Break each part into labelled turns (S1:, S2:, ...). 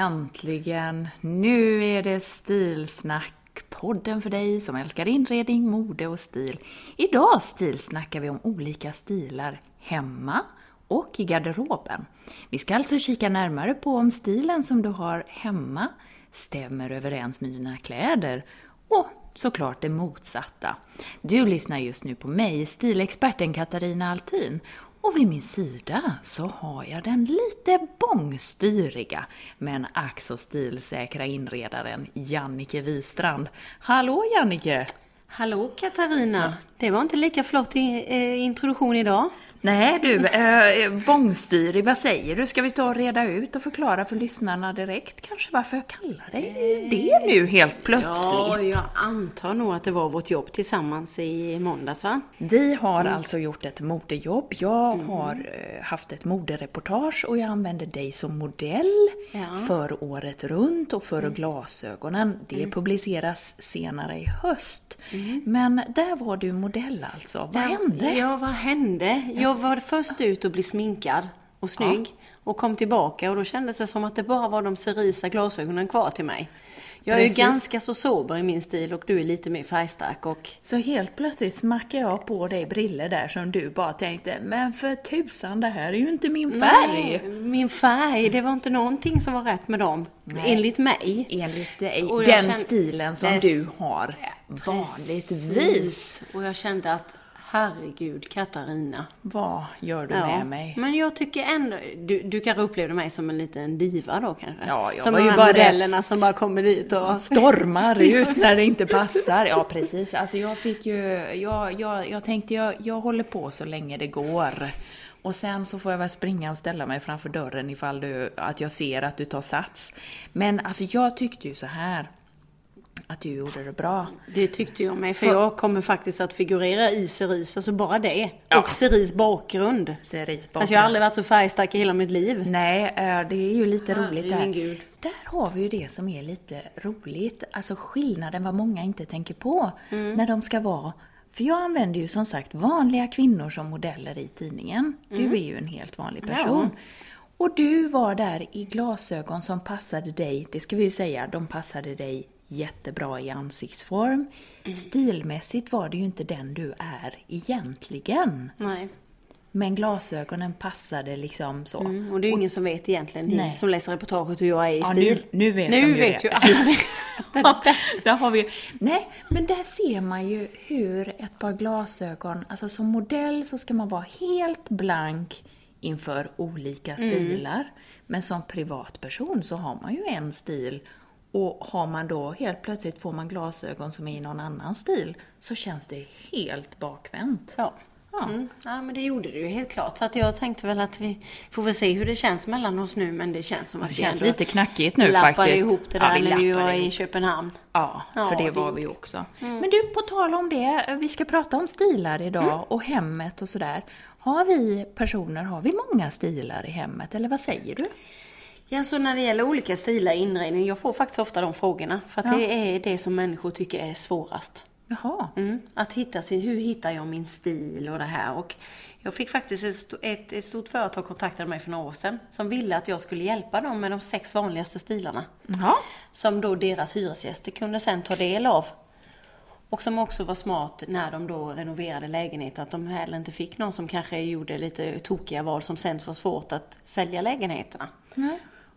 S1: Äntligen! Nu är det Stilsnack, podden för dig som älskar inredning, mode och stil. Idag stilsnackar vi om olika stilar hemma och i garderoben. Vi ska alltså kika närmare på om stilen som du har hemma stämmer överens med dina kläder och såklart det motsatta. Du lyssnar just nu på mig, stilexperten Katarina Altin och vid min sida så har jag den lite bångstyriga men ack så stilsäkra inredaren Jannike Wistrand. Hallå Jannike!
S2: Hallå Katarina! Det var inte lika flott eh, introduktion idag.
S1: Nej du, eh, bångstyrig, vad säger du? Ska vi ta och reda ut och förklara för lyssnarna direkt kanske varför jag kallar dig det nu helt plötsligt?
S2: Ja, jag antar nog att det var vårt jobb tillsammans i måndags va?
S1: Vi har alltså gjort ett modejobb. Jag har eh, haft ett modereportage och jag använder dig som modell
S2: Ja.
S1: för året runt och för glasögonen. Det publiceras senare i höst. Men där var du modell alltså. Vad hände?
S2: Ja, vad hände? Jag var först ut och blev sminkad och snygg och kom tillbaka och då kändes det som att det bara var de cerisa glasögonen kvar till mig. Jag är
S1: Precis.
S2: ju ganska så sober i min stil och du är lite mer färgstark och
S1: Så helt plötsligt smackade jag på dig briller där som du bara tänkte, men för tusan, det här är ju inte min färg.
S2: Nej, min färg, det var inte någonting som var rätt med dem. Enligt mig.
S1: Enligt dig,
S2: jag
S1: den
S2: kände-
S1: stilen som
S2: Dess-
S1: du har vanligtvis.
S2: Och jag kände att, herregud Katarina.
S1: Vad gör du med mig?
S2: Men jag tycker ändå, du, du kanske upplevde mig som en liten diva då kanske?
S1: Ja, jag
S2: som
S1: var ju bara-
S2: modellerna som bara kommer dit och...
S1: Stormar ut när det inte passar. Ja, precis. Alltså jag fick ju, jag, jag, jag tänkte jag, jag håller på så länge det går. Och sen så får jag väl springa och ställa mig framför dörren ifall du, att jag ser att du tar sats. Men alltså jag tyckte ju så här att du gjorde det bra.
S2: Det tyckte jag med, för,
S1: För-
S2: jag kommer faktiskt att figurera i Cerise, alltså bara det.
S1: Ja.
S2: Och Cerise bakgrund.
S1: Cerise
S2: Alltså jag har aldrig varit så färgstark i hela mitt liv.
S1: Nej, eh, det är ju lite roligt där.
S2: Herregud.
S1: Där har vi ju det som är lite roligt, alltså skillnaden vad många inte tänker på
S2: Mm.
S1: när de ska vara för jag använder ju som sagt vanliga kvinnor som modeller i tidningen.
S2: Mm.
S1: Du är ju en helt vanlig person. Och du var där i glasögon som passade dig, det ska vi ju säga, de passade dig jättebra i ansiktsform.
S2: Mm.
S1: Stilmässigt var det ju inte den du är egentligen.
S2: Nej.
S1: Men glasögonen passade liksom så.
S2: Mm, och det är ju ingen som vet egentligen,
S1: Nej.
S2: som läser reportaget, hur jag är i
S1: Ja,
S2: stil.
S1: nu, nu vet
S2: nu
S1: de ju
S2: vet
S1: det.
S2: ju alla det.
S1: Ja, där har vi Nej, men där ser man ju hur ett par glasögon, alltså som modell så ska man vara helt blank inför olika stilar. Men som privatperson så har man ju en stil och har man då helt plötsligt får man glasögon som är i någon annan stil så känns det helt bakvänt.
S2: Ja.
S1: Ja.
S2: Mm. ja, men det gjorde det ju helt klart. Så att jag tänkte väl att vi får väl se hur det känns mellan oss nu, men det känns som att
S1: Det känns lite knackigt nu
S2: lappade
S1: faktiskt.
S2: ihop det
S1: Ja,
S2: där
S1: vi
S2: när vi var i
S1: ihop.
S2: Köpenhamn.
S1: Ja,
S2: Ja,
S1: för det
S2: det-
S1: var vi också. Men du, på tal om det, vi ska prata om stilar idag och hemmet och sådär. Har vi personer, har vi många stilar i hemmet, eller vad säger du?
S2: Ja, så när det gäller olika stilar i inredning, jag får faktiskt ofta de frågorna. För att
S1: Ja.
S2: det är det som människor tycker är svårast.
S1: Jaha.
S2: Mm, att hitta sin, hur hittar jag min stil och det här. Och jag fick faktiskt ett, ett, ett stort företag kontaktade mig för några år sedan. Som ville att jag skulle hjälpa dem med de sex vanligaste stilarna.
S1: Jaha.
S2: Som då deras hyresgäster kunde sen ta del av. Och som också var smart när de då renoverade lägenheten. Att de heller inte fick någon som kanske gjorde lite tokiga val som sen var svårt att sälja lägenheterna.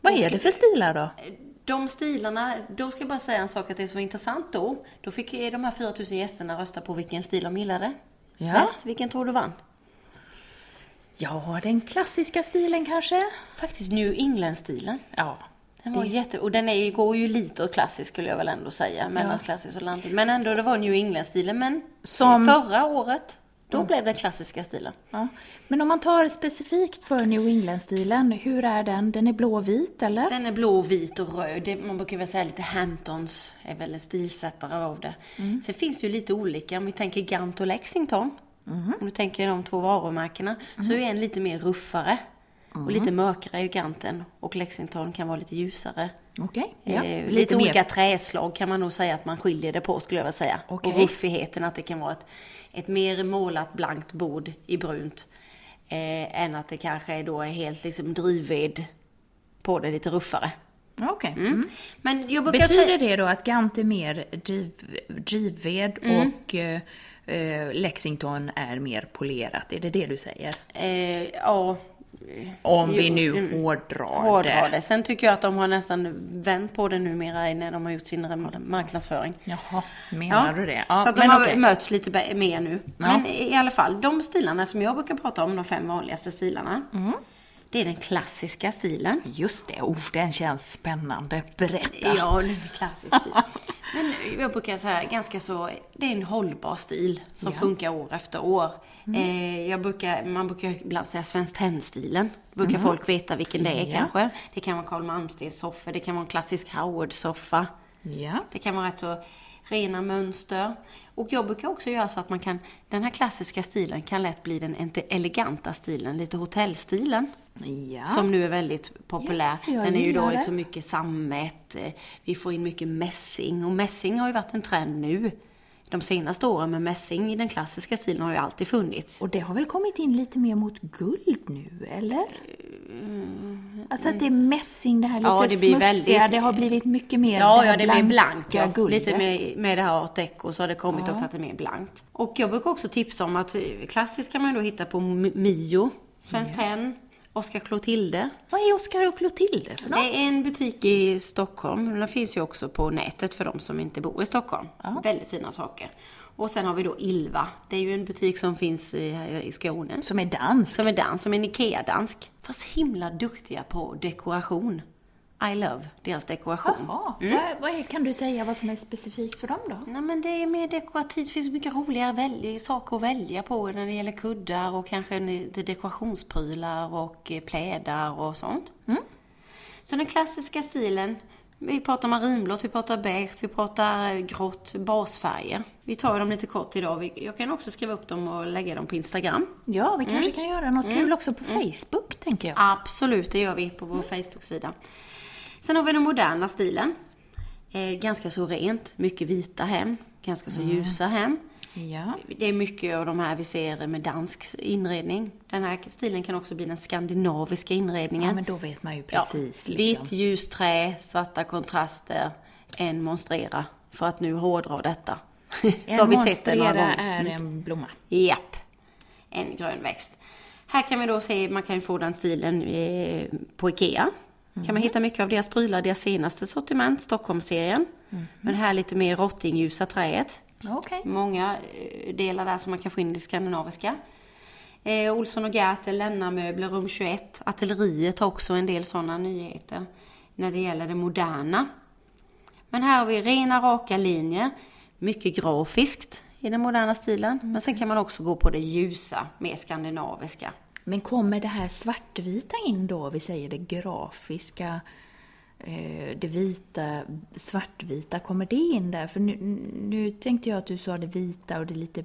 S1: Vad är det för stilar då?
S2: De stilarna, då ska jag bara säga en sak att det som var intressant då. Då fick de här 4000 gästerna rösta på vilken stil de gillade.
S1: Ja.
S2: Bäst. Vilken tror du vann?
S1: Ja, den klassiska stilen kanske?
S2: Faktiskt New England-stilen.
S1: Ja.
S2: Den var jätte... Och den är, går ju lite åt klassisk skulle jag väl ändå säga. Mellan klassisk och lantig. Men ändå, det var New England-stilen. Men
S1: Som-
S2: förra året, då blev det klassiska stilen.
S1: ja. Men om man tar specifikt för New England-stilen, hur är den? Den är blåvit eller?
S2: Den är blå, vit och röd. Man brukar väl säga lite Hamptons är väl en stilsättare av det. Sen finns det ju lite olika. Om vi tänker Gant och Lexington. Om du tänker de två varumärkena. Så är en lite mer ruffare. Och lite mörkare är Ganten. Och Lexington kan vara lite ljusare.
S1: Okej.
S2: Eh, lite olika träslag kan man nog säga att man skiljer det på skulle jag vilja säga.
S1: Okej.
S2: Och ruffigheten att det kan vara ett, ett mer målat blankt bord i brunt. Eh, än att det kanske då är helt liksom drivved på det lite ruffare.
S1: Okej.
S2: Mm. Men jag brukar
S1: Betyder det då att Gant är mer driv, drivved
S2: Mm.
S1: och eh, eh, Lexington är mer polerat? Är det det du säger?
S2: Eh, ja,
S1: Om vi nu
S2: mm.
S1: hårdrar
S2: hårdra
S1: det.
S2: Sen tycker jag att de har nästan vänt på det numera när de har gjort sin marknadsföring.
S1: Jaha, menar du det? Ja,
S2: så att de har
S1: okej.
S2: mötts lite mer nu.
S1: Ja.
S2: Men i alla fall, de stilarna som jag brukar prata om, de fem vanligaste stilarna.
S1: Mm.
S2: Det är den klassiska stilen.
S1: Just det, oh, den känns spännande. Berätta.
S2: Ja, det är klassisk stil. Men jag brukar säga ganska så, det är en hållbar stil som
S1: Ja.
S2: funkar år efter år. Eh, jag brukar, man brukar ibland säga Svenskt Tenn-stilen. brukar folk veta vilken det är
S1: Ja.
S2: kanske. Det kan vara Carl Malmstens soffa, det kan vara en klassisk Howard-soffa.
S1: Ja.
S2: Det kan vara rätt så rena mönster. Och jag brukar också göra så att man kan, den här klassiska stilen kan lätt bli den inte eleganta stilen, lite hotellstilen.
S1: Ja.
S2: Som nu är väldigt populär.
S1: Ja,
S2: den är ju då liksom mycket sammet, vi får in mycket mässing. Och mässing har ju varit en trend nu. De senaste åren med mässing i den klassiska stilen har ju alltid funnits.
S1: Och det har väl kommit in lite mer mot guld nu, eller? Alltså att det är mässing, det här lite
S2: Mm. Ja, det
S1: smutsiga,
S2: väldigt-
S1: det har blivit mycket mer
S2: Ja, ja, det blir blankt. Ja.
S1: guldet.
S2: Lite med, med det här art deco så har det kommit också att det är mer blankt. Och jag brukar också tipsa om att eh, klassiskt kan man då hitta på Mio, Svenskt Tenn, Oscar Clotilde.
S1: Vad är Oscar och Clotilde för något?
S2: Det är en butik i Stockholm. Den finns ju också på nätet för de som inte bor i Stockholm. Väldigt fina saker. Och sen har vi då Ilva. Det är ju en butik som finns i, i Skåne.
S1: Som är dansk?
S2: Som är dans, som är en IKEA-dansk. Fast himla duktiga på dekoration. I love deras dekoration.
S1: Jaha,
S2: Mm.
S1: vad, vad är, kan du säga vad som är specifikt för dem då?
S2: Nej men det är mer dekorativt, det finns mycket roliga välja, saker att välja på när det gäller kuddar och kanske dekorationsprylar och eh, plädar och sånt. Så den klassiska stilen, vi pratar marinblått, vi pratar beige, vi pratar grått, basfärger. Vi tar dem lite kort idag. Jag kan också skriva upp dem och lägga dem på Instagram.
S1: Ja, vi
S2: Mm.
S1: kanske kan göra något kul också på Facebook, tänker jag.
S2: Absolut, det gör vi på vår Facebook-sida. Sen har vi den moderna stilen. Eh, ganska så rent, mycket vita hem, ganska så ljusa hem.
S1: Ja.
S2: Det är mycket av de här vi ser med dansk inredning. Den här stilen kan också bli den skandinaviska inredningen.
S1: ja, men då vet man ju precis.
S2: Ja,
S1: liksom.
S2: Vitt, ljust trä, svarta kontraster, en monstrera. För att nu hårdra detta.
S1: En
S2: Så har vi sett det några gånger. Mm.
S1: är en blomma.
S2: Japp. En grön växt. Här kan vi då se, man kan få den stilen eh, på IKEA. Kan man hitta mycket av deras prylar, deras senaste sortiment, Stockholmsserien. Men här lite mer rottingljusa träet.
S1: Okej.
S2: Många eh, delar där som man kan få in i det skandinaviska. Eh, Olsson och Gertel, Lennarmöbler, Rum 21. Artilleriet har också en del sådana nyheter när det gäller det moderna. Men här har vi rena raka linjer, mycket grafiskt i den moderna stilen. Men sen kan man också gå på det ljusa, mer skandinaviska.
S1: Men kommer det här svartvita in då, vi säger det grafiska? eh, det vita, svartvita, kommer det in där? För nu, nu tänkte jag att du sa det vita och det lite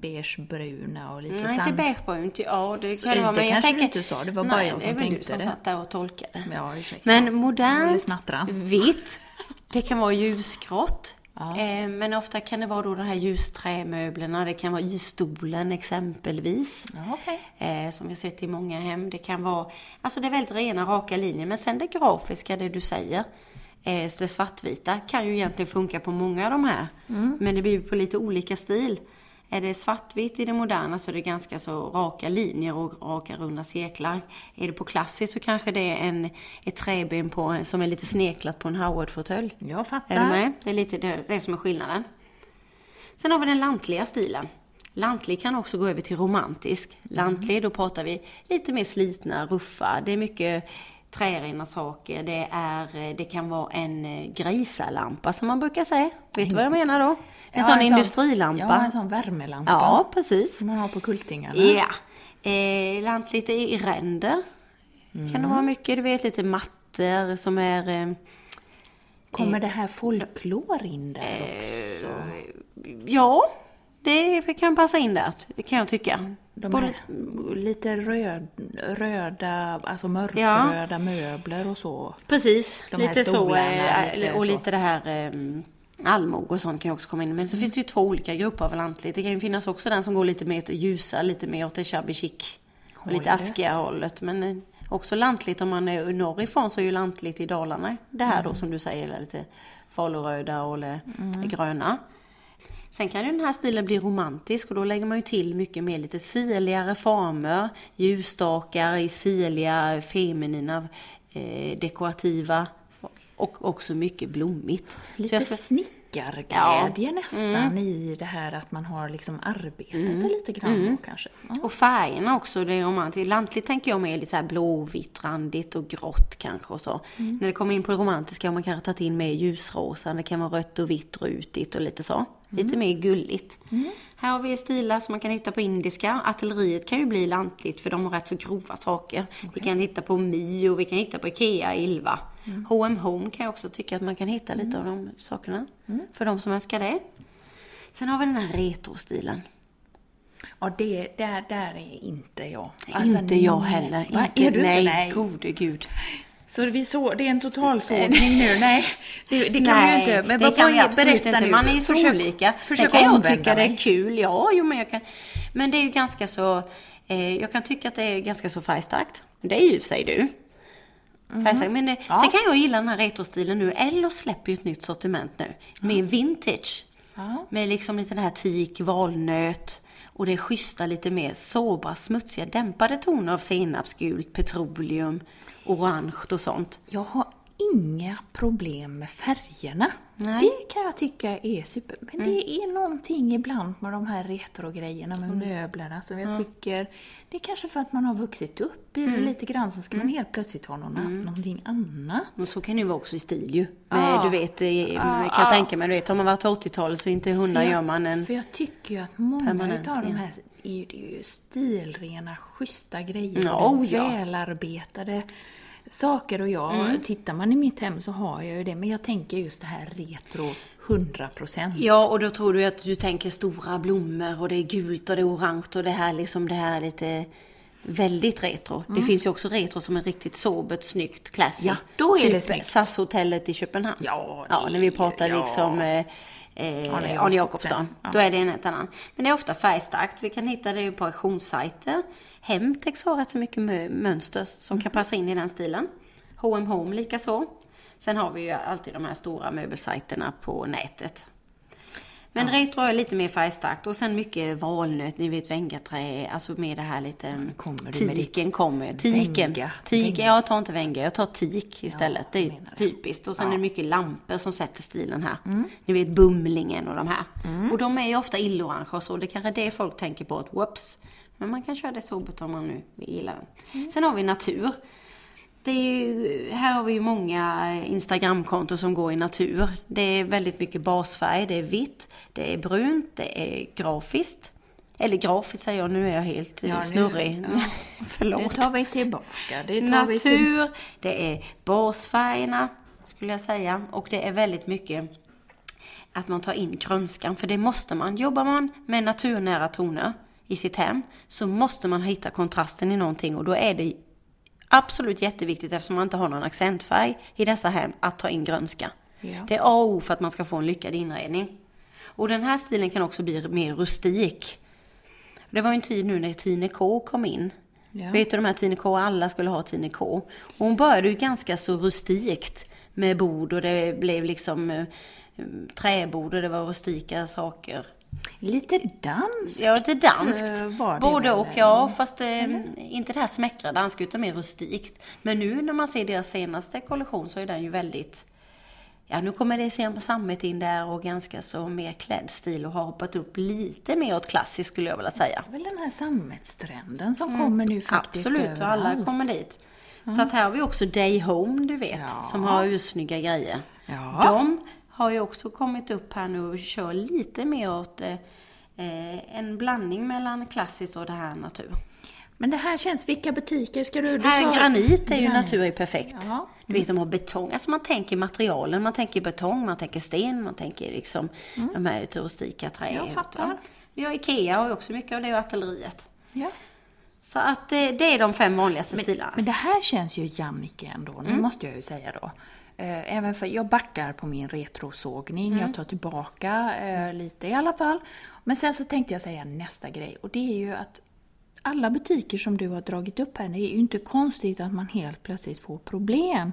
S1: beigebruna och lite
S2: Nej,
S1: sand.
S2: inte beigebrunt. Ja, det kan det vara.
S1: det
S2: Men jag
S1: kanske du
S2: tänker...
S1: inte sa, det var bara
S2: Nej,
S1: jag som
S2: det är väl du
S1: tänkte
S2: som
S1: det.
S2: satt där och tolkade.
S1: Ja, ursäkta.
S2: Men modernt, vitt, det kan vara ljusgrått. Eh, men ofta kan det vara då de här ljusträmöblerna, det kan vara y-stolen exempelvis.
S1: Ja, okej.
S2: Eh, som vi sett i många hem. Det kan vara, alltså det är väldigt rena, raka linjer. Men sen det grafiska, det du säger, eh, det svartvita, kan ju egentligen funka på många av de här. Men det blir på lite olika stil. Är det svartvitt i det moderna så är det ganska så raka linjer och raka runda cirklar. Är det på klassiskt så kanske det är en, ett träben på, som är lite sneklat på en Howard-fåtölj.
S1: Jag fattar.
S2: Är du med? Det är lite det, det som är skillnaden. Sen har vi den lantliga stilen. Lantlig kan också gå över till romantisk. Lantlig, då pratar vi lite mer slitna, ruffa. Det är mycket trärena saker. Det, är, det kan vara en eh, grisalampa som man brukar säga. Vet du vad jag menar då? En
S1: Ja,
S2: sån industrilampa.
S1: Ja, en sån värmelampa.
S2: Ja, precis.
S1: Som man har på kultingarna.
S2: Ja. Eh, lantligt i ränder. Kan det
S1: Mm.
S2: vara mycket, du vet lite mattor som är... Eh,
S1: Kommer det här folklor in där också?
S2: ja, det kan passa in där, det kan jag tycka.
S1: De här lite röd, röda, alltså mörkröda möbler och så.
S2: Precis,
S1: De
S2: lite så.
S1: stolarna,
S2: eh,
S1: lite
S2: och
S1: så.
S2: lite det här eh, allmog och sånt kan ju också komma in. Men så finns det ju två olika grupper av lantligt. Det kan ju finnas också den som går lite mer åt ljusa, lite mer åt det shabby chic. Och lite askiga hållet. Men eh, också lantligt, om man är norrifrån så är ju lantligt i Dalarna. Det här då som du säger, lite faluröda och le- gröna. Sen kan ju den här stilen bli romantisk och då lägger man ju till mycket mer lite sirligare former, ljusstakar i sirliga, feminina, eh, dekorativa och också mycket blommigt.
S1: Lite
S2: ska-
S1: snickarglädje nästan i det här att man har liksom arbetat det lite grann då kanske. Ja.
S2: Och färgerna också, det är romantiskt. Lantligt tänker jag med lite så här blåvitt, randigt och grått kanske och så. När det kommer in på det romantiska har man kanske tagit in mer ljusrosa, det kan vara rött och vitt, rutigt och lite så. Lite mer gulligt. Här har vi stilar som man kan hitta på indiska. Artilleriet kan ju bli lantligt för de har rätt så grova saker. Vi kan hitta på Mio, vi kan hitta på Ikea, Ilva. H&M Home kan jag också tycka att man kan hitta lite av de sakerna. För de som önskar det. Sen har vi den här retrostilen.
S1: Ja, det, där, där är inte jag.
S2: inte jag heller.
S1: Va,
S2: Inte,
S1: är du
S2: nej,
S1: inte? Nej.
S2: gode gud.
S1: Så vi så, det är en totalsågning nu? Nej, det, det kan
S2: nej,
S1: vi ju inte. Men
S2: det kan
S1: är,
S2: absolut inte.
S1: nu.
S2: Man är ju så
S1: Försök-
S2: olika.
S1: Försök
S2: Sen kan jag tycka det är
S1: mig.
S2: kul. Ja, jo, men jag kan... Men det är ju ganska så... Eh, jag kan tycka att det är ganska så färgstarkt. Det är ju i och för sig du. Färgstarkt. Men eh, sen kan jag gilla den här retrostilen nu. Ello släpper ju ett nytt sortiment nu. Med vintage. Med liksom lite det här teak, valnöt. Och det är schyssta, lite mer sobra, smutsiga, dämpade toner av senapsgult, petroleum, orange och sånt.
S1: Jag har inga problem med färgerna.
S2: Nej.
S1: Det kan jag tycka är super. Men det är någonting ibland med de här retrogrejerna med möblerna som jag tycker... Det är kanske för att man har vuxit upp i det lite grann så ska man helt plötsligt ha någon, någonting annat.
S2: Och så kan det ju vara också i stil ju.
S1: Ja.
S2: Du vet, eh, kan jag tänka mig, du vet, har man varit på 80-talet så inte hundra gör man en...
S1: För jag tycker ju att många
S2: permanent,
S1: utav de
S2: ja.
S1: här är ju, det är ju stilrena, schyssta grejer.
S2: Ja, oh ja.
S1: Välarbetade saker. Och jag,
S2: Mm.
S1: tittar man i mitt hem så har jag ju det. Men jag tänker just det här retro 100 procent.
S2: Ja, och då tror du att du tänker stora blommor och det är gult och det är orange och det här liksom det här lite väldigt retro. Det finns ju också retro som är riktigt sobert, snyggt, classy.
S1: Ja, då är
S2: typ
S1: det snyggt.
S2: SAS-hotellet i Köpenhamn.
S1: Ja,
S2: ja när vi pratar
S1: ja.
S2: liksom eh, eh,
S1: Arne
S2: Arne. Jacobsson.
S1: Ja.
S2: Då är det en helt annan. Men det är ofta färgstarkt. Vi kan hitta det på auktionssajter. Hemtex har rätt så mycket mö- mönster som kan passa in i den stilen. H&M Home lika så. Sen har vi ju alltid de här stora möbelsajterna på nätet. Men retro är lite mer färgstarkt och sen mycket valnöt, ni vet vängaträ, alltså med det här lite...
S1: kommer
S2: tiken kommer. Tiken.
S1: Vänga.
S2: Tiken,
S1: Vänga.
S2: jag tar inte vänga, jag tar tik istället. det är typiskt. Och sen är det mycket lampor som sätter stilen här. Ni vet Bumlingen och de här. Och de är ju ofta illorange och så. Det är kanske är det folk tänker på, att whoops. Men man kan köra det sobert om man nu gillar den. Sen har vi natur. Det är ju, här har vi ju många Instagramkonton som går i natur. Det är väldigt mycket basfärg, det är vitt, det är brunt, det är grafiskt. Eller grafiskt säger jag, nu är jag helt
S1: Ja,
S2: ja,
S1: nu-
S2: snurrig.
S1: ja.
S2: Förlåt.
S1: Det tar vi tillbaka. Det tar vi till...
S2: Natur, det är basfärgerna, skulle jag säga. Och det är väldigt mycket att man tar in grönskan, för det måste man. Jobbar man med naturnära toner i sitt hem så måste man hitta kontrasten i någonting och då är det absolut jätteviktigt eftersom man inte har någon accentfärg i dessa hem att ta in grönska.
S1: Ja.
S2: Det är A och O för att man ska få en lyckad inredning. Och den här stilen kan också bli mer rustik. Det var ju en tid nu när Tine K kom in.
S1: Ja.
S2: Vet du de här Tine K, alla skulle ha Tine K. Och hon började ju ganska så rustikt med bord och det blev liksom eh, träbord och det var rustika saker.
S1: Lite dans.
S2: Ja, lite danskt.
S1: eh, var det
S2: Både och, ja. Fast eh, inte det här smäckra danska, utan mer rustikt. Men nu när man ser deras senaste kollektion så är den ju väldigt... Ja, nu kommer det se sammet in där och ganska så mer klädd stil och har hoppat upp lite mer åt klassiskt skulle jag vilja säga.
S1: Det är väl den här sammetstrenden som kommer nu faktiskt
S2: Mm. Absolut, och alla kommer dit. Så att här har vi också Day Home, du vet,
S1: Ja.
S2: som har ju snygga grejer.
S1: Ja.
S2: De har ju också kommit upp här nu och kör lite mer åt eh, en blandning mellan klassiskt och det här natur.
S1: Men det här känns, vilka butiker ska du... du
S2: Här,
S1: sa-
S2: granit är ju
S1: Granit.
S2: natur är perfekt.
S1: Ja.
S2: Du vet, de har betong. Alltså man tänker materialen, man tänker betong, man tänker sten, man tänker liksom de här lite rustika trä.
S1: Mm. Jag fattar.
S2: Vi har Ikea ju också mycket av det och artilleriet.
S1: Ja.
S2: Så att eh, det är de fem vanligaste stilarna.
S1: Men det här känns ju Jannike ändå, nu
S2: Mm.
S1: måste jag ju säga då. Eh, Även för jag backar på min retrosågning,
S2: Mm.
S1: jag tar tillbaka eh, lite i alla fall. Men sen så tänkte jag säga nästa grej och det är ju att alla butiker som du har dragit upp här, det är ju inte konstigt att man helt plötsligt får problem.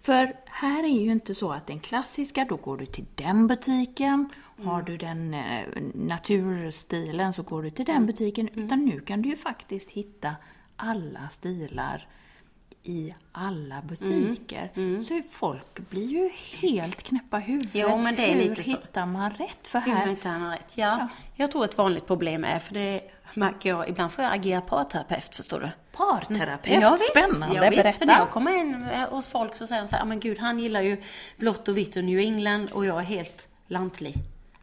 S1: För här är ju inte så att den klassiska, då går du till den butiken. Har du den eh, naturstilen så går du till den butiken. Utan nu kan du ju faktiskt hitta alla stilar i alla butiker. Så folk blir ju helt knäppa i huvudet.
S2: Jo, men det är
S1: Hur
S2: lite så.
S1: hittar man rätt? För
S2: Hur
S1: här...
S2: han har rätt. Ja, jag tror ett vanligt problem är, för det märker jag, ibland får jag agera parterapeut, förstår du.
S1: Parterapeut,
S2: Ja, visst.
S1: spännande,
S2: ja, visst,
S1: berätta.
S2: För när jag kommer in eh, hos folk så säger de så här, "Ja, men gud, han gillar ju blått och vitt och New England och jag är helt lantlig.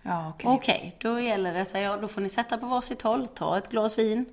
S1: Ja, okej.
S2: Okej, då gäller det, säger jag, då får ni sätta på varsitt håll, ta ett glas vin.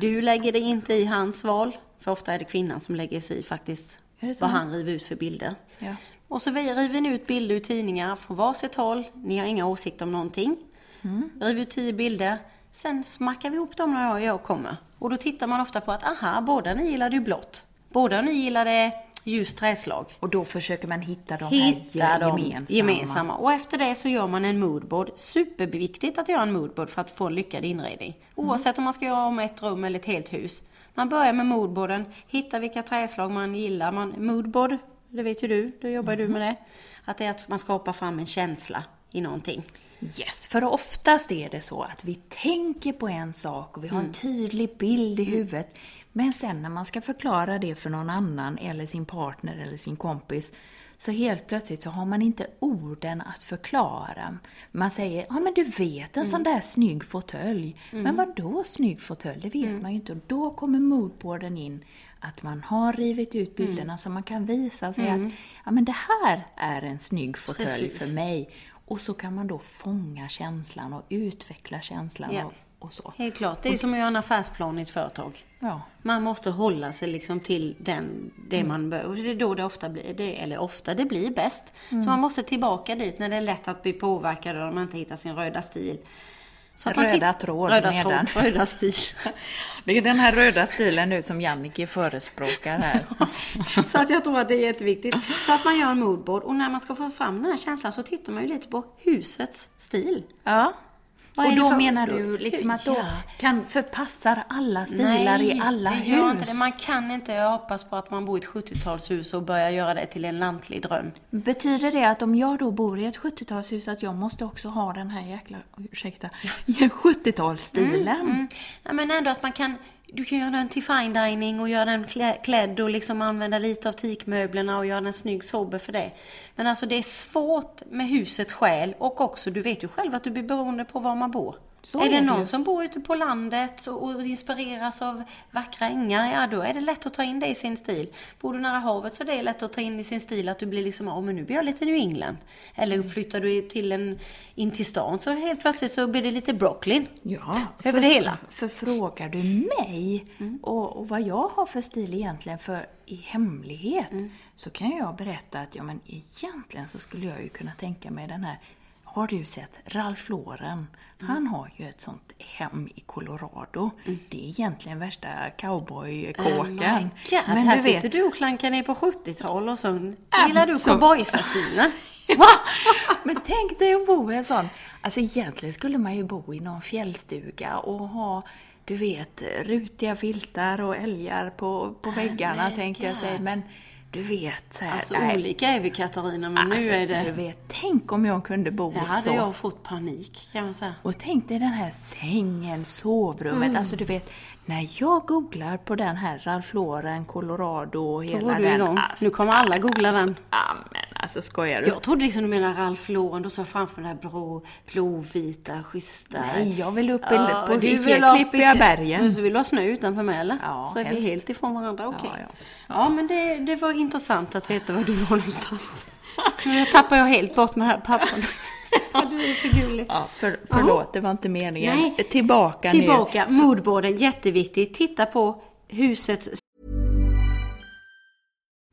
S2: Du lägger dig inte i hans val, för ofta är det kvinnan som lägger sig i faktiskt vad han river ut för bilder.
S1: Ja.
S2: Och så river ni ut bilder ur tidningar på varsitt håll, ni har inga åsikter om någonting.
S1: Mm.
S2: River ut tio bilder, sen smackar vi ihop dem när jag- jag kommer. Och då tittar man ofta på att, aha, båda ni gillade ju blått. Båda ni gillade ljust träslag.
S1: Och då försöker man hitta de
S2: Hitta
S1: här
S2: dem
S1: gemensamma.
S2: gemensamma. Och efter det så gör man en moodboard. Superviktigt att göra en moodboard för att få en lyckad inredning. Oavsett om man ska göra om ett rum eller ett helt hus. Man börjar med moodboarden, hittar vilka träslag man gillar. Man, moodboard, det vet ju du, då jobbar du med det. Att det är att man skapar fram en känsla i någonting.
S1: Yes, för oftast är det så att vi tänker på en sak och vi har en tydlig bild i huvudet. Men sen när man ska förklara det för någon annan, eller sin partner eller sin kompis, så helt plötsligt så har man inte orden att förklara. Man säger, ja men du vet en sån där snygg fåtölj. Men vad då snygg fåtölj? Det vet man ju inte. Och då kommer moodboarden in, att man har rivit ut bilderna så man kan visa sig att, ja men det här är en snygg fåtölj för mig. Och så kan man då fånga känslan och utveckla känslan
S2: Ja.
S1: och, och så.
S2: Helt klart, det är som att göra en affärsplan i ett företag.
S1: Ja.
S2: Man måste hålla sig liksom till den, det man bör. Och det är då det ofta blir, det, eller ofta, det blir bäst. Så man måste tillbaka dit när det är lätt att bli påverkad och man inte hittar sin röda stil. Så man
S1: Röda tråd
S2: röda
S1: medan.
S2: tråd, röda stil.
S1: Det är den här röda stilen nu som Jannike förespråkar här.
S2: så att jag tror att det är jätteviktigt. Så att man gör en moodboard och när man ska få fram den här känslan så tittar man ju lite på husets stil.
S1: Ja.
S2: Vad
S1: och då
S2: för-
S1: menar du liksom att då
S2: Ja.
S1: kan, förpassar alla stilar i alla hus?
S2: gör inte det. Man kan inte jag hoppas på att man bor i ett 70-talshus och börjar göra det till en lantlig dröm.
S1: Betyder det att om jag då bor i ett 70-talshus att jag måste också ha den här jäkla, ursäkta, 70-talsstilen?
S2: Mm. Ja, men ändå att man kan, du kan göra den till fine dining och göra den klä, klädd och liksom använda lite av teakmöblerna och göra den snygg sober för det. Men alltså det är svårt med husets själ och också, du vet ju själv att du blir beroende på var man bor.
S1: Så
S2: är
S1: är
S2: det
S1: det
S2: någon som bor ute på landet och och inspireras av vackra ängar, ja då är det lätt att ta in det i sin stil. Bor du nära havet så är det lätt att ta in i sin stil att du blir liksom, ja men nu blir jag lite New England. Eller flyttar du till en, in till stan så helt plötsligt så blir det lite Brooklyn.
S1: Ja,
S2: Över det hela.
S1: För frågar du mig och, och vad jag har för stil egentligen för i hemlighet så kan jag berätta att ja, men egentligen så skulle jag ju kunna tänka mig den här har du sett Ralph Lauren? Han har ju ett sånt hem i Colorado. Det är egentligen värsta cowboykåken.
S2: Oh
S1: Men
S2: här
S1: du vet,
S2: sitter du och klankar ner på 70-tal och så gillar du cowboysastilen.
S1: Men tänk dig att bo i en sån. Alltså egentligen skulle man ju bo i någon fjällstuga och ha, du vet, rutiga filtar och älgar på, på väggarna tänkte jag säga. Men du vet så här,
S2: Alltså
S1: nej,
S2: olika är vi Katarina, men
S1: alltså,
S2: nu är
S1: Du
S2: det...
S1: vet, tänk om jag kunde bo
S2: Här hade
S1: så.
S2: jag fått panik kan man säga.
S1: Och tänk dig den här sängen, sovrummet.
S2: Mm.
S1: Alltså du vet, när jag googlar på den här Ralph Lauren, Colorado och
S2: Då
S1: hela
S2: går du
S1: den.
S2: igång.
S1: Alltså,
S2: Nu kommer alla googla den.
S1: Ja men alltså skojar du?
S2: Jag trodde liksom du menar Ralph Lauren, då såg jag framför mig det här blå, blåvita, schyssta...
S1: Nej, jag vill upp
S2: Ja,
S1: på
S2: du vill ha
S1: klippiga bergen.
S2: Men Så vill du ha snö utanför mig eller?
S1: Ja,
S2: Så är vi
S1: helst.
S2: helt ifrån varandra, okej.
S1: Ja, ja.
S2: Ja, men det, det var intressant att veta var du var någonstans. Nu tappar jag helt bort med här pappan. Ja, du är för gullig.
S1: Ja, för, förlåt, det var inte meningen.
S2: Nej.
S1: Tillbaka, nu.
S2: Tillbaka, moodboarden, jätteviktigt. Titta på husets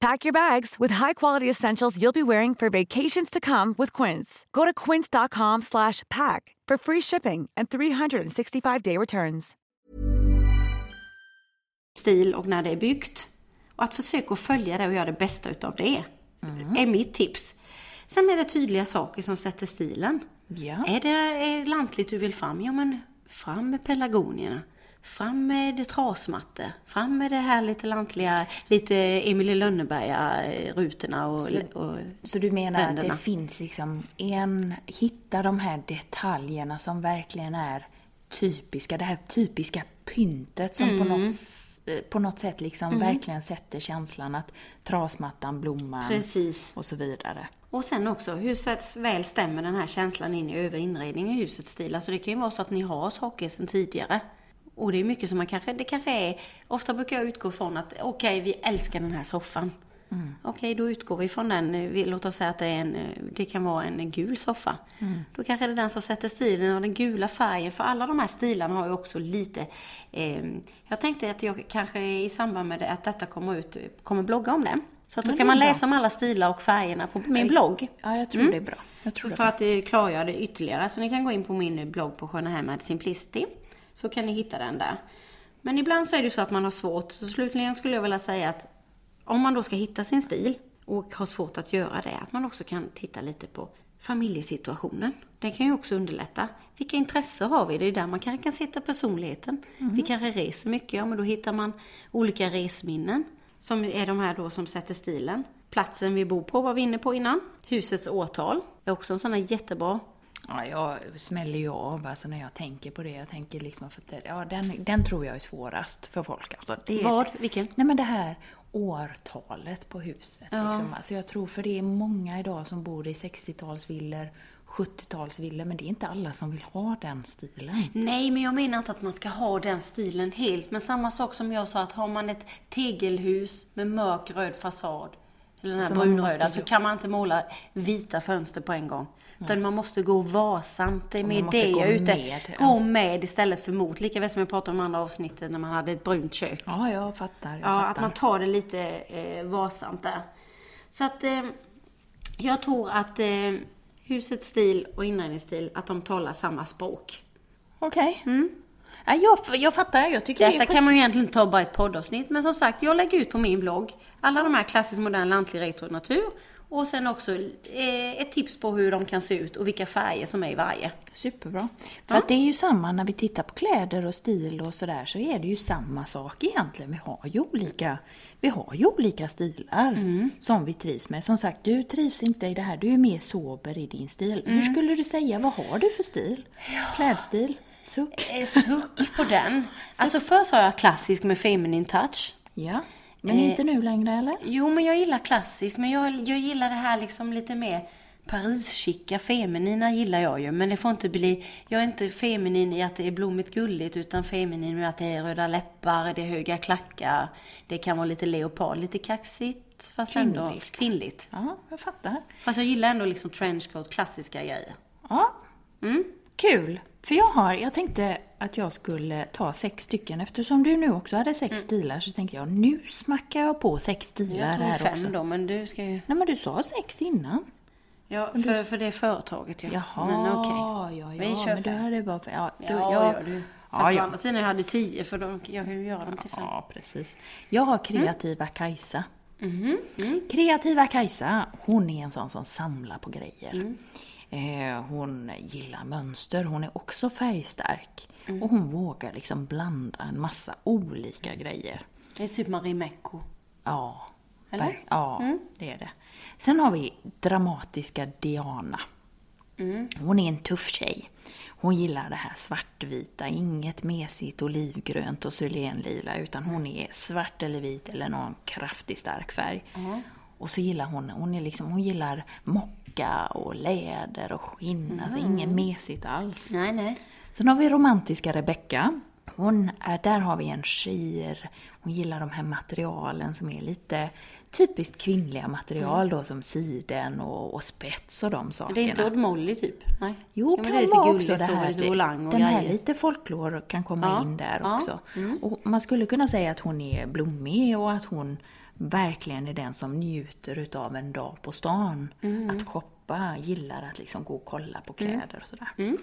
S3: Pack your bags with high-quality essentials you'll be wearing for vacations to come with Quince. Go to quince.com slash pack for free shipping and 365-day returns.
S2: stil och när det är byggt. Och att försöka följa det och göra det bästa utav det. Är mitt tips. Sen är det tydliga saker som sätter stilen.
S1: Ja.
S2: Är det är lantligt du vill fram? Ja men fram med pelargonierna. Fram med trasmattor. Fram med det här lite lantliga, lite Emil i Lönneberga-rutorna och, och
S1: Så du menar att
S2: ränderna.
S1: det finns liksom en, hitta de här detaljerna som verkligen är typiska, det här typiska pyntet som på,
S2: Mm.
S1: något, s- eh, på något sätt liksom verkligen sätter känslan att trasmattan, blomman
S2: Precis.
S1: och så vidare.
S2: Och sen också, hur väl stämmer den här känslan in i övrig inredning i husets stil? Alltså det kan ju vara så att ni har saker sedan tidigare. Och det är mycket som man kanske, det kanske är, ofta brukar jag utgå från att okej, vi älskar den här soffan. Okej, då utgår vi från den. eh, låt oss säga att det, är en, eh, det kan vara en gul soffa. Då kanske det är den som sätter stilen och den gula färgen. För alla de här stilarna har ju också lite... Eh, jag tänkte att jag kanske i samband med att detta kommer ut, kommer blogga om det. Så att då kan man läsa om alla stilar och färgerna på min blogg.
S1: Ja, jag tror det är bra. Jag tror
S2: för att eh, klargöra det ytterligare, så ni kan gå in på min blogg på Sköna Hem med Simplicity. Så kan ni hitta den där. Men ibland så är det så att man har svårt, så slutligen skulle jag vilja säga att om man då ska hitta sin stil och har svårt att göra det, att man också kan titta lite på familjesituationen. Det kan ju också underlätta. Vilka intressen har vi? Det är där man kanske kan sätta personligheten. Vi kanske reser mycket, ja men då hittar man olika resminnen. Som är de här då som sätter stilen. Platsen vi bor på var vi inne på innan. Husets årtal är också en sån här jättebra.
S1: Ja, jag smäller ju av alltså när jag tänker på det. Jag tänker liksom för att ja, den, den tror jag är svårast för folk. Alltså, det,
S2: Vad? Vilken?
S1: Nej men det här årtalet på huset. Liksom. Alltså jag tror, för det är många idag som bor i 60-talsvillor, 70-talsvillor, men det är inte alla som vill ha den stilen.
S2: Nej, men jag menar inte att man ska ha den stilen helt. Men samma sak som jag sa, att har man ett tegelhus med mörk röd fasad, eller den här
S1: Så man
S2: brunröda, så kan man inte måla vita fönster på en gång. Utan man måste gå varsamt. Det är mer det jag är ute
S1: med, ja.
S2: Gå med istället för mot. Lika väl som jag pratade om andra avsnittet när man hade ett brunt kök.
S1: Ja, jag fattar. Jag
S2: Ja,
S1: fattar.
S2: att man tar det lite eh, varsamt där. Så att eh, jag tror att eh, husets stil och inredningsstil, att de talar samma språk.
S1: Okej. Ja, jag, jag fattar. Jag tycker det
S2: Detta
S1: skit-
S2: kan man ju egentligen ta bara ett poddavsnitt, men som sagt, jag lägger ut på min blogg alla de här klassisk modern lantlig retro natur och sen också eh, ett tips på hur de kan se ut och vilka färger som är i varje.
S1: Superbra. För att det är ju samma när vi tittar på kläder och stil och sådär så är det ju samma sak egentligen. Vi har ju olika, vi har ju olika stilar som vi trivs med. Som sagt, du trivs inte i det här, du är mer sober i din stil. Hur skulle du säga, vad har du för stil? Klädstil? Suck?
S2: Eh, Suck på den. Alltså först sa jag klassisk med feminine touch.
S1: Ja. Men
S2: Eh,
S1: inte nu längre eller?
S2: Jo, men jag gillar klassiskt, men jag, jag gillar det här liksom lite mer Paris-chica, feminina gillar jag ju, men det får inte bli, jag är inte feminin i att det är blommigt gulligt, utan feminin i att det är röda läppar, det är höga klackar, det kan vara lite leopard, lite kaxigt, fast ändå
S1: Kvinnligt.
S2: kvinnligt.
S1: Ja, jag fattar.
S2: Fast jag gillar ändå liksom trenchcoat, klassiska grejer.
S1: Ja. Kul! För jag har, jag tänkte att jag skulle ta sex stycken. Eftersom du nu också hade sex stilar så tänkte jag nu smackar jag på sex stilar
S2: Jag
S1: här
S2: tog fem
S1: också.
S2: då, men du ska ju...
S1: Nej men du sa sex innan.
S2: Ja, för, för det företaget ja.
S1: Jaha,
S2: men okej.
S1: ja, ja,
S2: Vi kör
S1: men du hade bara... Ja, du,
S2: Ja,
S1: jag,
S2: ja, du.
S1: Ja,
S2: Fast å
S1: ja.
S2: andra sidan, jag hade tio, för då, jag kan ju göra dem till fem.
S1: Ja, precis. Jag har kreativa Kajsa.
S2: Mhm, mm.
S1: Kreativa Kajsa, hon är en sån som samlar på grejer.
S2: Mm.
S1: Eh, hon gillar mönster, hon är också färgstark.
S2: Mm.
S1: Och hon vågar liksom blanda en massa olika grejer.
S2: Det är typ Marimekko.
S1: Ja,
S2: Eller?
S1: ja det är det. Sen har vi dramatiska Diana. Hon är en tuff tjej. Hon gillar det här svartvita, inget mesigt olivgrönt och sylenlila, utan hon är svart eller vit eller någon kraftig stark färg. Och så gillar hon, hon, är liksom, hon gillar mocka och läder och skinn, alltså inget mesigt alls.
S2: Nej, nej.
S1: Sen har vi romantiska Rebecca. Hon är, där har vi en skir. Hon gillar de här materialen som är lite typiskt kvinnliga material då, som siden och, och spets och de sakerna.
S2: Det är inte Odd Molly typ? Nej.
S1: Jo,
S2: men
S1: kan
S2: det
S1: vara också det här.
S2: lite volang och
S1: den här
S2: grejer.
S1: lite folklore kan komma
S2: Ja,
S1: in där
S2: ja,
S1: också. Och man skulle kunna säga att hon är blommig och att hon verkligen är den som njuter utav en dag på stan.
S2: Mm.
S1: Att shoppa, gillar att liksom gå och kolla på kläder och sådär.
S2: Mm.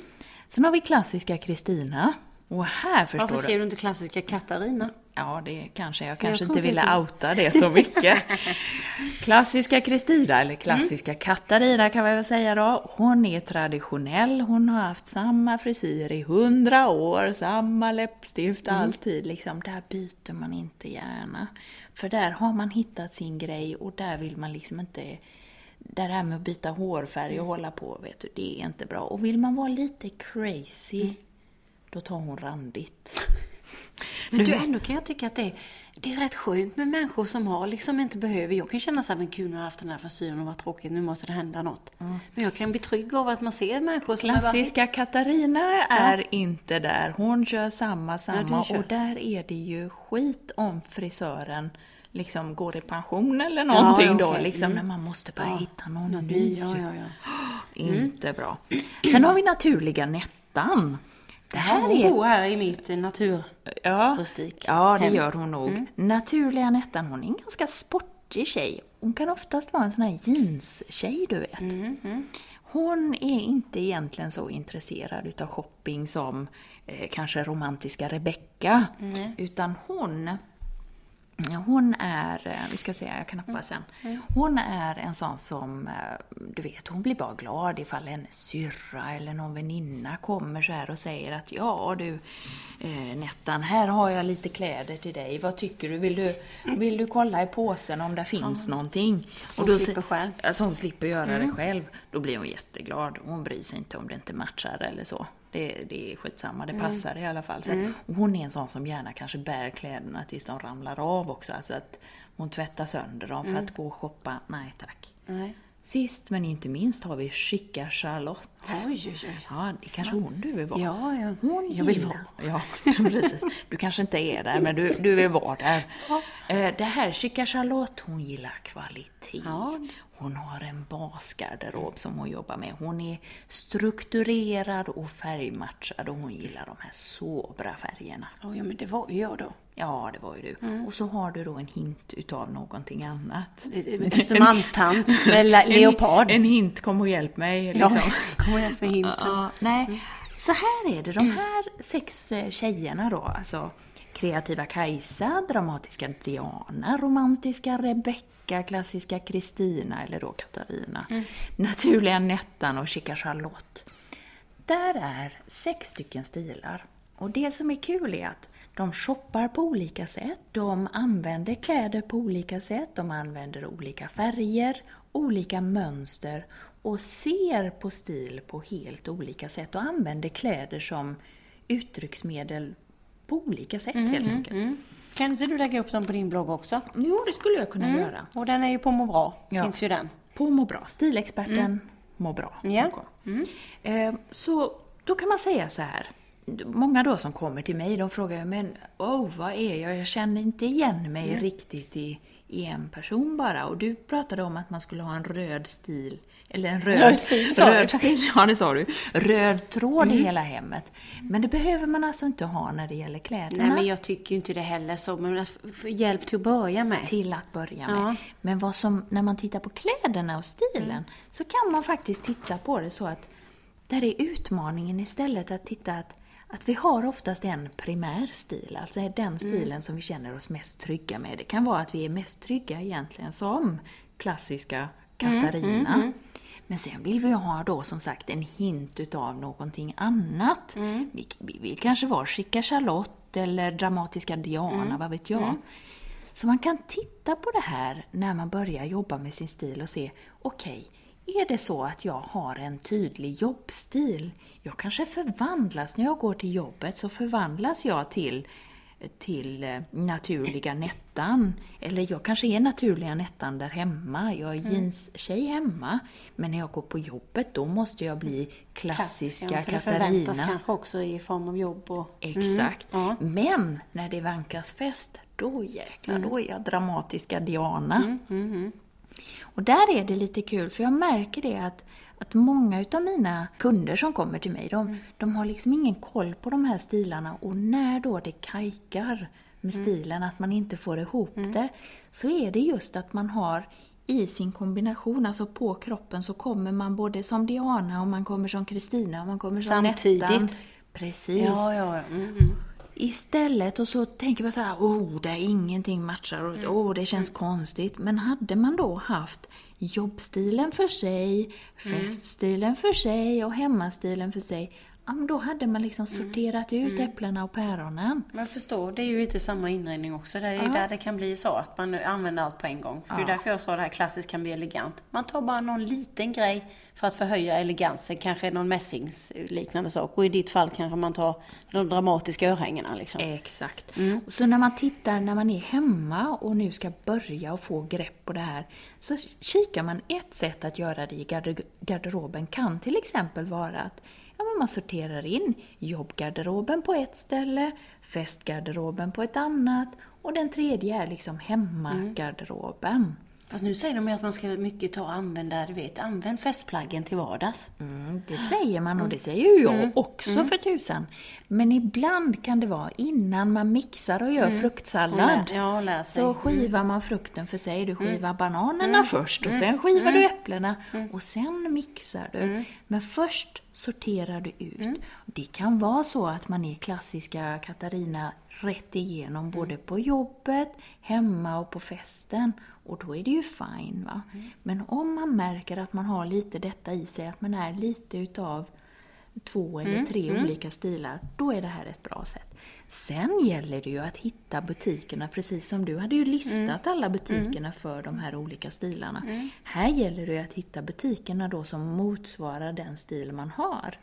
S1: Sen har vi klassiska Kristina. Och här förstår
S2: Varför skrev du inte klassiska Katarina?
S1: Ja, det kanske jag kanske
S2: tror
S1: inte ville
S2: det.
S1: outa det så mycket. klassiska Kristina, eller klassiska Katarina kan man väl säga då. Hon är traditionell, hon har haft samma frisyr i hundra år, samma läppstift alltid. Liksom, där byter man inte gärna. För där har man hittat sin grej och där vill man liksom inte... Det här med att byta hårfärg och hålla på, vet du, det är inte bra. Och vill man vara lite crazy, då tar hon randigt.
S2: Men du, ändå kan jag tycka att det, det är rätt skönt med människor som har liksom inte behöver. Jag kan känna så här, men gud nu har jag haft den här frisyren och vad tråkigt, nu måste det hända något. Men jag kan bli trygg av att man ser människor som är bara-
S1: Klassiska Katarina är inte där. Hon kör samma, samma.
S2: du kör.
S1: och där är det ju skit om frisören liksom går i pension eller någonting
S2: Ja,
S1: då.
S2: okej.
S1: Liksom
S2: Mm.
S1: när man måste bara hitta någon ny.
S2: ny, ja, ja, ja.
S1: Inte bra. Sen har vi naturliga Nettan. Det här
S2: Hon
S1: är...
S2: bor här i mitt eh, natur...
S1: Ja, ja det
S2: hem.
S1: gör hon nog. Naturliga Nettan, hon är en ganska sportig tjej. Hon kan oftast vara en sån här jeans-tjej, du vet. Hon är inte egentligen så intresserad utav shopping som eh, kanske romantiska Rebecca. Utan hon Ja, Hon är, eh, vi ska se, jag kan nappa sen. Hon är en sån som, eh, du vet, hon blir bara glad ifall hennes syrra eller någon väninna kommer så här och säger att ja du eh, Nettan, här har jag lite kläder till dig. Vad tycker du? Vill du, vill du kolla i påsen om det finns någonting?
S2: Hon
S1: då
S2: slipper själv.
S1: Alltså hon slipper göra det själv. Då blir hon jätteglad. Hon bryr sig inte om det inte matchar eller så. Det, det är skitsamma, det passar i alla fall. Så, och hon är en sån som gärna kanske bär kläderna tills de ramlar av också. Alltså att hon tvättar sönder dem för att gå och shoppa. Nej tack.
S2: Nej.
S1: Sist men inte minst har vi Chica Charlotte.
S2: Oj, oj, oj.
S1: Ja, det är kanske hon du vill vara.
S2: Ja, ja.
S1: Hon
S2: Jag vill
S1: gillar- Ja, precis. Du kanske inte är där, men du, du vill vara där. Eh, Det här Chica Charlotte, hon gillar kvalitet.
S2: Ja.
S1: Hon har en basgarderob som hon jobbar med. Hon är strukturerad och färgmatchad och hon gillar de här sobra färgerna.
S2: Oj, men det var ju jag då.
S1: Ja, det var ju du. Och så har du då en hint utav någonting annat.
S2: Östermalmstant med leopard.
S1: En, en hint, kom och hjälp mig.
S2: Ja,
S1: Liksom.
S2: kom igen med hinten.
S1: Ja, nej. Så här är det, de här sex eh, tjejerna då, alltså kreativa Kajsa, dramatiska Diana, romantiska Rebecca, klassiska Kristina, eller då Katarina, naturliga Nettan och Chica Charlotte. Där är sex stycken stilar. Och det som är kul är att de shoppar på olika sätt, de använder kläder på olika sätt, de använder olika färger, olika mönster och ser på stil på helt olika sätt och använder kläder som uttrycksmedel på olika sätt helt enkelt.
S2: Kan inte du lägga upp dem på din blogg också?
S1: Jo, det skulle jag kunna göra.
S2: Och den är ju på Må bra,
S1: Ja.
S2: finns ju den.
S1: På Må bra. Stilexperten Må bra.
S2: Ja.
S1: Eh, Så då kan man säga så här. Många då som kommer till mig, de frågar men oh, vad är jag? Jag känner inte igen mig riktigt i, i en person bara. Och du pratade om att man skulle ha en röd stil, eller en röd,
S2: Röd stil, sa du
S1: röd stil, ja det sa du. Röd tråd i hela hemmet. Men det behöver man alltså inte ha när det gäller kläderna.
S2: Nej, men jag tycker ju inte det heller så. Men hjälp till att börja med.
S1: till att börja med.
S2: Ja.
S1: Men vad som, när man tittar på kläderna och stilen så kan man faktiskt titta på det så att där är utmaningen istället att titta att, att vi har oftast en primär stil, alltså den stilen som vi känner oss mest trygga med. Det kan vara att vi är mest trygga egentligen som klassiska Katarina. Men sen vill vi ha då som sagt en hint utav någonting annat. Vi, vi vill kanske vara Chica Charlotte eller dramatiska Diana, vad vet jag. Så man kan titta på det här när man börjar jobba med sin stil och se, okej, är det så att jag har en tydlig jobbstil? Jag kanske förvandlas, när jag går till jobbet så förvandlas jag till till eh, naturliga Nettan. Eller jag kanske är naturliga Nettan där hemma. Jag är jeans-tjej hemma. Men när jag går på jobbet, då måste jag bli klassiska
S2: ja, för det förväntas
S1: Katarina.
S2: kanske också i form av jobb och...
S1: Exakt.
S2: Ja.
S1: Men när det vankas fest, då jäklar, då är jag dramatiska Diana. Och där är det lite kul, för jag märker det att, att många utav mina kunder som kommer till mig, de, de har liksom ingen koll på de här stilarna och när då det kajkar med stilen, att man inte får ihop det, så är det just att man har i sin kombination, alltså på kroppen, så kommer man både som Diana och man kommer som Kristina och man kommer som
S2: Samtidigt.
S1: Nettan. Precis.
S2: Ja, ja, ja. Mm, mm.
S1: Istället, och så tänker man så här, oh, det är ingenting matchar och oh, det känns konstigt. Men hade man då haft jobbstilen för sig, feststilen för sig och hemmastilen för sig, ja, men då hade man liksom sorterat ut äpplena och päronen.
S2: Men jag förstår, det är ju inte samma inredning också. Det är ju
S1: Ja.
S2: där det kan bli så att man använder allt på en gång. För Det är
S1: Ja.
S2: därför jag sa det här klassiskt kan bli elegant. Man tar bara någon liten grej för att förhöja elegansen, kanske någon mässingsliknande sak. Och i ditt fall kanske man tar de dramatiska örhängena liksom.
S1: Exakt. Och så när man tittar, när man är hemma och nu ska börja och få grepp på det här, så kikar man ett sätt att göra det i garder- garderoben kan till exempel vara att ja, men man sorterar in jobbgarderoben på ett ställe, festgarderoben på ett annat och den tredje är liksom hemmagarderoben.
S2: Fast nu säger de ju att man ska mycket ta och använda, du vet, använd festplaggen till vardags.
S1: Mm, det säger man och det säger ju jag också för tusan. Men ibland kan det vara innan man mixar och gör fruktsallad.
S2: Och lä- ja.
S1: Så skivar man frukten för sig. Du skivar bananerna först och sen skivar du äpplena och sen mixar du. Men först sorterar du ut. Det kan vara så att man är klassiska Katarina rätt igenom både på jobbet, hemma och på festen. Och då är det ju fine. Va? Men om man märker att man har lite detta i sig, att man är lite utav två eller tre olika stilar, då är det här ett bra sätt. Sen gäller det ju att hitta butikerna, precis som du hade ju listat alla butikerna för de här olika stilarna. Här gäller det ju att hitta butikerna då som motsvarar den stil man har.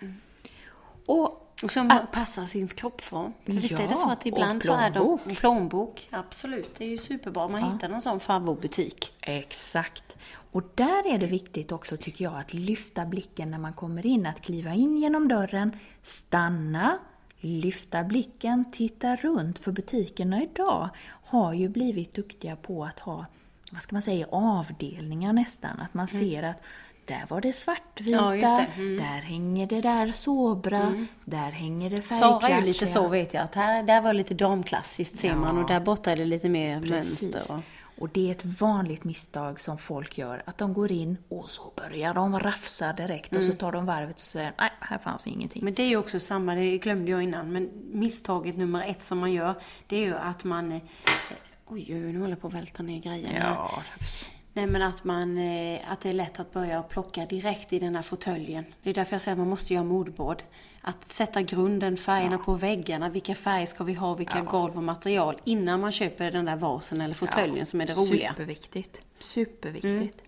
S1: Och
S2: Och som passar sin kroppform. För visst är det
S1: Ja,
S2: så att ibland så är de...
S1: plånbok.
S2: Absolut, det är ju superbra. Man hittar någon sån favoritbutik.
S1: Exakt. Och där är det viktigt också, tycker jag, att lyfta blicken när man kommer in. Att kliva in genom dörren, stanna, lyfta blicken, titta runt. För butikerna idag har ju blivit duktiga på att ha, vad ska man säga, avdelningar nästan. Att man ser att där var det svartvita,
S2: Mm. Ja, det. Mm.
S1: där hänger det där sobra, där hänger det färgklatschiga.
S2: Sara är ju lite så vet jag. Att här, där var lite damklassiskt ser man.
S1: Ja.
S2: Och där borta är det lite mer
S1: Precis.
S2: mönster. Och...
S1: Det är ett vanligt misstag som folk gör, att de går in och så börjar de rafsa direkt och så tar de varvet och säger nej, här fanns ingenting.
S2: Mm. Men det är ju också samma, det glömde jag innan. Men misstaget nummer ett som man gör, det är ju att man... eh, Oj, nu håller jag på att välta ner grejer.
S1: ja,
S2: Nej men att man, eh, att det är lätt att börja plocka direkt i den här fåtöljen. Det är därför jag säger att man måste göra moodboard. Att sätta grunden, färgerna på väggarna, vilka färger ska vi ha, vilka golv och material innan man köper den där vasen eller fåtöljen som är det roliga.
S1: Superviktigt. Superviktigt.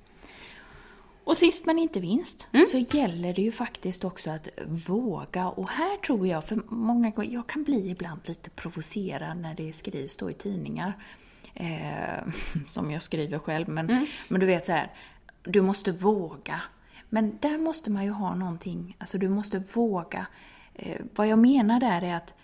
S1: Och sist men inte minst så gäller det ju faktiskt också att våga. Och här tror jag, för många gånger, jag kan bli ibland lite provocerad när det skrivs då i tidningar. Eh, som jag skriver själv, men, men du vet så här, du måste våga. Men där måste man ju ha någonting, alltså du måste våga. Eh, vad jag menar där är att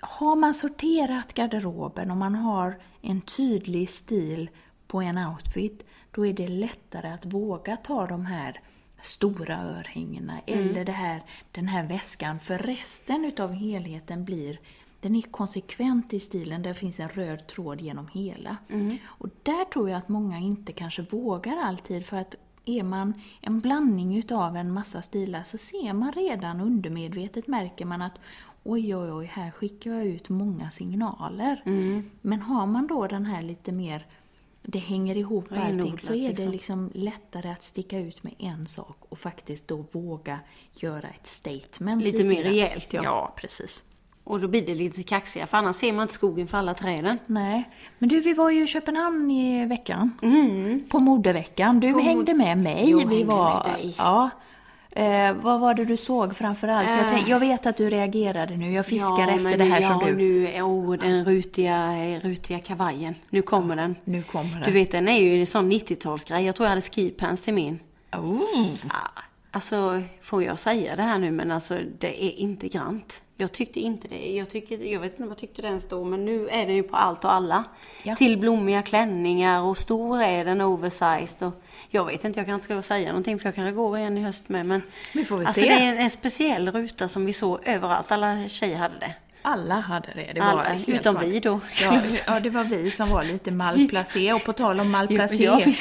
S1: har man sorterat garderoben och man har en tydlig stil på en outfit, då är det lättare att våga ta de här stora örhängena eller det här, den här väskan. För resten utav helheten blir den är konsekvent i stilen, där finns en röd tråd genom hela. Och där tror jag att många inte kanske vågar alltid, för att är man en blandning utav en massa stilar så ser man redan undermedvetet, märker man att oj, oj, oj, här skickar jag ut många signaler. Men har man då den här lite mer, det hänger ihop allting,
S2: Renodlat,
S1: så är det
S2: liksom.
S1: liksom lättare att sticka ut med en sak och faktiskt då våga göra ett statement.
S2: Lite mer
S1: grann.
S2: rejält, ja.
S1: Ja, precis.
S2: Och då blir det lite kaxiga, för annars ser man inte skogen för alla träden.
S1: Nej. Men du, vi var ju i Köpenhamn i veckan. På modeveckan. Du hängde med mig.
S2: Jag
S1: vi var,
S2: med dig.
S1: Ja. Eh, vad var det du såg framför allt? Jag, tänk, jag vet att du reagerade nu. Jag fiskar efter
S2: men
S1: det här
S2: ja,
S1: som du...
S2: nu, oh, den rutiga, rutiga kavajen. Nu kommer den.
S1: Nu kommer den.
S2: Du vet, den är ju en sån 90-talsgrej. Jag tror jag hade skipants till min.
S1: Oh.
S2: Ah, Alltså, får jag säga det här nu, men alltså det är inte grant. Jag tyckte inte det. Jag, tycker, jag vet inte vad jag tyckte den stod, men nu är den ju på allt och alla.
S1: Ja.
S2: Till blommiga klänningar och stor är den, oversized. Och jag vet inte, jag kan inte ska säga någonting för jag kanske går igen i höst med. Men
S1: Vi får väl
S2: alltså,
S1: se.
S2: det är en, en speciell ruta som vi såg överallt. Alla tjejer hade det.
S1: Alla hade det. det var
S2: Alla, utom
S1: klart.
S2: vi då,
S1: Ja, ja, det var vi som var lite malplacé. Och på tal om malplacé.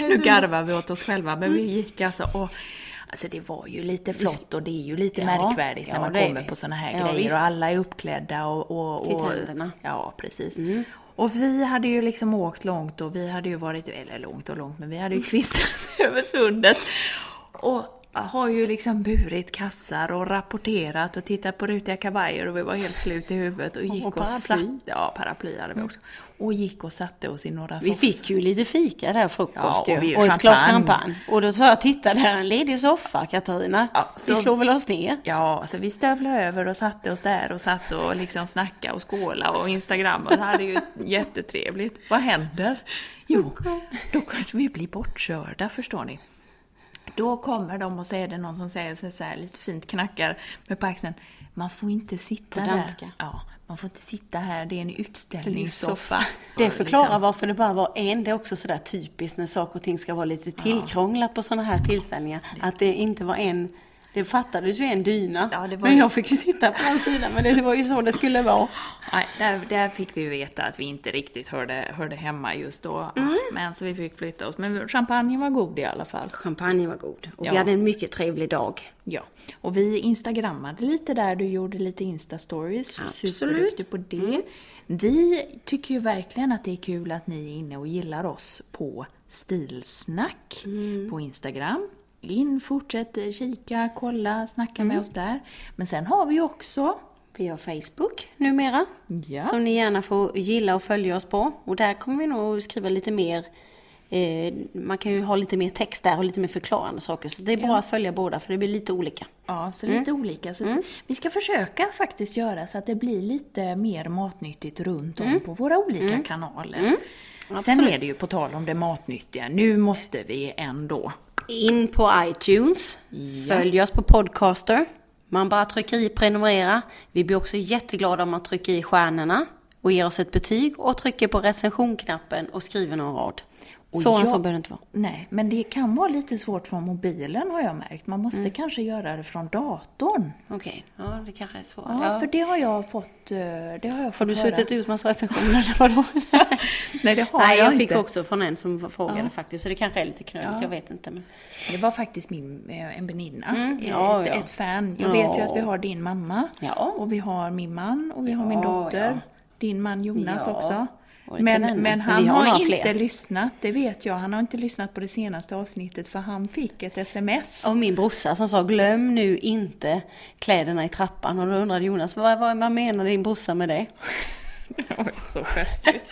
S1: Nu garvar vi åt oss själva, men vi gick alltså och Alltså det var ju lite flott och det är ju lite
S2: Ja,
S1: märkvärdigt
S2: ja,
S1: när man kommer på såna här
S2: Ja,
S1: grejer
S2: visst.
S1: och alla är uppklädda och... och,
S2: Till
S1: och
S2: tänderna.
S1: Ja, precis. Och vi hade ju liksom åkt långt och vi hade ju varit, eller långt och långt, men vi hade ju kvistat över sundet. Och har ju liksom burit kassar och rapporterat och tittat på rutiga kavajer och vi var helt slut i huvudet och gick och,
S2: paraply.
S1: satt... Ja, paraply hade vi också. Och gick och satte oss i några
S2: Vi
S1: soffor.
S2: fick ju lite fika där, frukost
S1: Ja, och
S2: ju.
S1: vi-
S2: och ett glas
S1: champagne.
S2: Och då sa jag, titta där är en ledig soffa Katarina.
S1: Ja, så-
S2: Vi slår väl oss ner.
S1: Ja, så vi stövlade över och satte oss där och satt och liksom snackade och skåla och instagramma och hade ju jättetrevligt. Vad händer? Jo, då kunde vi bli bortkörda, förstår ni. Då kommer de och säger det någon som säger så här lite fint knackar med på axeln. Man får inte sitta
S2: På
S1: där.
S2: danska.
S1: Ja, man får inte sitta här. Det är en utställningssoffa.
S2: Det förklarar
S1: Liksom.
S2: varför det bara var en. Det är också sådär typiskt när saker och ting ska vara lite tillkrånglat på sådana här tillställningar. Att det inte var en... Det fattades ju en dyna.
S1: Ja,
S2: men
S1: ju-
S2: jag fick ju sitta på en sida. Men det var ju så det skulle vara.
S1: Nej, där, där fick vi veta att vi inte riktigt hörde, hörde hemma just då.
S2: Mm.
S1: Men så vi fick flytta oss. Men champagnen var god i alla fall.
S2: Champagne var god. Och
S1: Ja.
S2: vi hade en mycket trevlig dag.
S1: Ja, och vi instagrammade lite där, du gjorde lite instastories, superduktig på det. Vi tycker ju verkligen att det är kul att ni är inne och gillar oss på Stilsnack på Instagram. In, fortsätt kika, kolla, snacka med oss där. Men sen har vi också
S2: Vi har Facebook numera.
S1: Ja.
S2: Som ni gärna får gilla och följa oss på. Och där kommer vi nog skriva lite mer Eh, man kan ju ha lite mer text där och lite mer förklarande saker. Så det är bra att följa båda för det blir lite olika.
S1: Ja, så lite olika. Så att Vi ska försöka faktiskt göra så att det blir lite mer matnyttigt runt om på våra olika kanaler. Sen är det ju på tal om det matnyttiga, nu måste vi ändå
S2: In på iTunes. Följ oss på Podcaster. Man bara trycker i prenumerera. Vi blir också jätteglada om man trycker i stjärnorna och ger oss ett betyg och trycker på recensionknappen och skriver någon rad.
S1: Och
S2: så
S1: jag-
S2: så behöver det inte vara.
S1: Nej, men det kan vara lite svårt från mobilen har jag märkt. Man
S2: Mm.
S1: måste kanske göra det från datorn.
S2: Okej, ja det kanske är svårt.
S1: Ja,
S2: Ja.
S1: för det har jag fått, eh, det har jag
S2: Har
S1: fått
S2: du
S1: höra.
S2: suttit ut massa recensioner eller vadå?
S1: Nej, det har
S2: Nej,
S1: jag,
S2: jag fick
S1: inte.
S2: också från en som frågade faktiskt, så det kanske är lite knöligt,
S1: Ja.
S2: jag vet inte. Men...
S1: Det var faktiskt min, eh, en väninna,
S2: Mm,
S1: ett,
S2: ja, ja.
S1: ett fan. Jag
S2: Ja.
S1: vet ju att vi har din mamma,
S2: Ja.
S1: och vi har min man, och vi har min
S2: Ja,
S1: dotter.
S2: ja.
S1: Din man Jonas
S2: Ja.
S1: också. Men, men
S2: Men
S1: han
S2: har
S1: har, inte
S2: fler.
S1: lyssnat, det vet jag. Han har inte lyssnat på det senaste avsnittet för han fick ett sms.
S2: Och min brorsa som sa glöm nu inte kläderna i trappan. Och då undrade Jonas, vad, vad, vad menar din brorsa med det?
S1: Det var så festligt.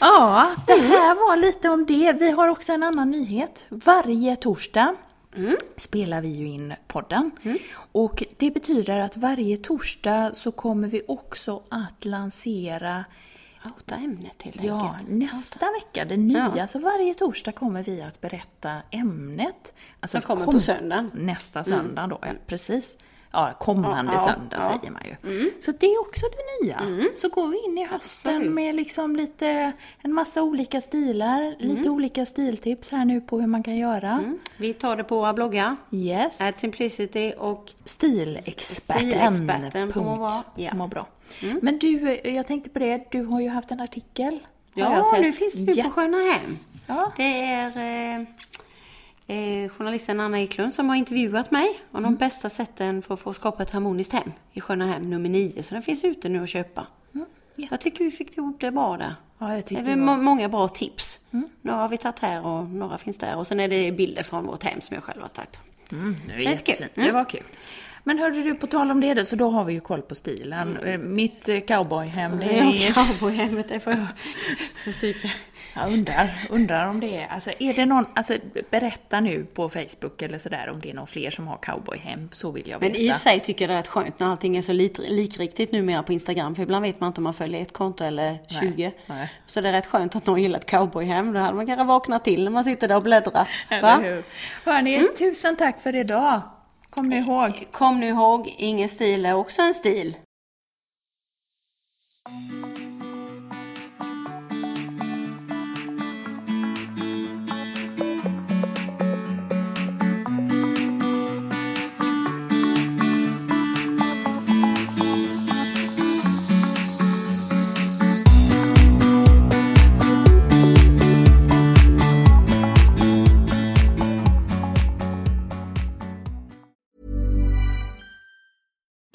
S1: ja, det här var lite om det. Vi har också en annan nyhet. Varje torsdag spelar vi ju in podden. Och det betyder att varje torsdag så kommer vi också att lansera
S2: Outa ämnet helt
S1: Ja,
S2: enkelt.
S1: nästa vecka, det nya.
S2: Ja.
S1: Så varje torsdag kommer vi att berätta ämnet. Alltså,
S2: Som kommer
S1: kom-
S2: på söndagen.
S1: Nästa söndag då, ja, precis. Ja, kommande
S2: Ja, ja,
S1: söndag
S2: ja.
S1: säger man ju. Så det är också det nya. Så går vi in i hösten
S2: Absolut.
S1: med liksom lite, en massa olika stilar, lite olika stiltips här nu på hur man kan göra.
S2: Vi tar det på våra bloggar.
S1: Yes.
S2: Ad Simplicity och
S1: Stilexperten.
S2: Stilexperten på
S1: punkt.
S2: vara, ja.
S1: Må bra. Men du, eh, jag tänkte på det, du har ju haft en artikel.
S2: Ja, nu finns det ju på Sköna Hem.
S1: Ja.
S2: Det är eh, eh, journalisten Anna Eklund som har intervjuat mig om de bästa sätten för att få skapa ett harmoniskt hem i Sköna Hem nummer 9. Så den finns ute nu att köpa. Jag tycker vi fick ihop det bra där.
S1: Ja, jag
S2: Det är må- många bra tips. Några har vi tagit här och några finns där. Och sen är det bilder från vårt hem som jag själv har tagit.
S1: Mm, det, var
S2: Så det
S1: jättefint. var kul. Men hörde du, på tal om det, då, så då har vi ju koll på stilen. Eh, Mitt eh, cowboyhem, det är...
S2: Ja, cowboyhemmet, det får jag försöka.
S1: Jag undrar, undrar om det är... Alltså, är det någon... Alltså, berätta nu på Facebook eller sådär om det är någon fler som har cowboyhem, så vill jag veta.
S2: Men i och för sig tycker jag det är rätt skönt när allting är så likriktigt numera på Instagram. För ibland vet man inte om man följer ett konto eller 20.
S1: nej.
S2: Så det är rätt skönt att någon gillar ett cowboyhem. Då hade man kanske vaknat till när man sitter där och bläddrar. Va?
S1: Hörni, tusen tack för idag. Kom nu ihåg.
S2: Kom nu ihåg, ingen stil är också en stil.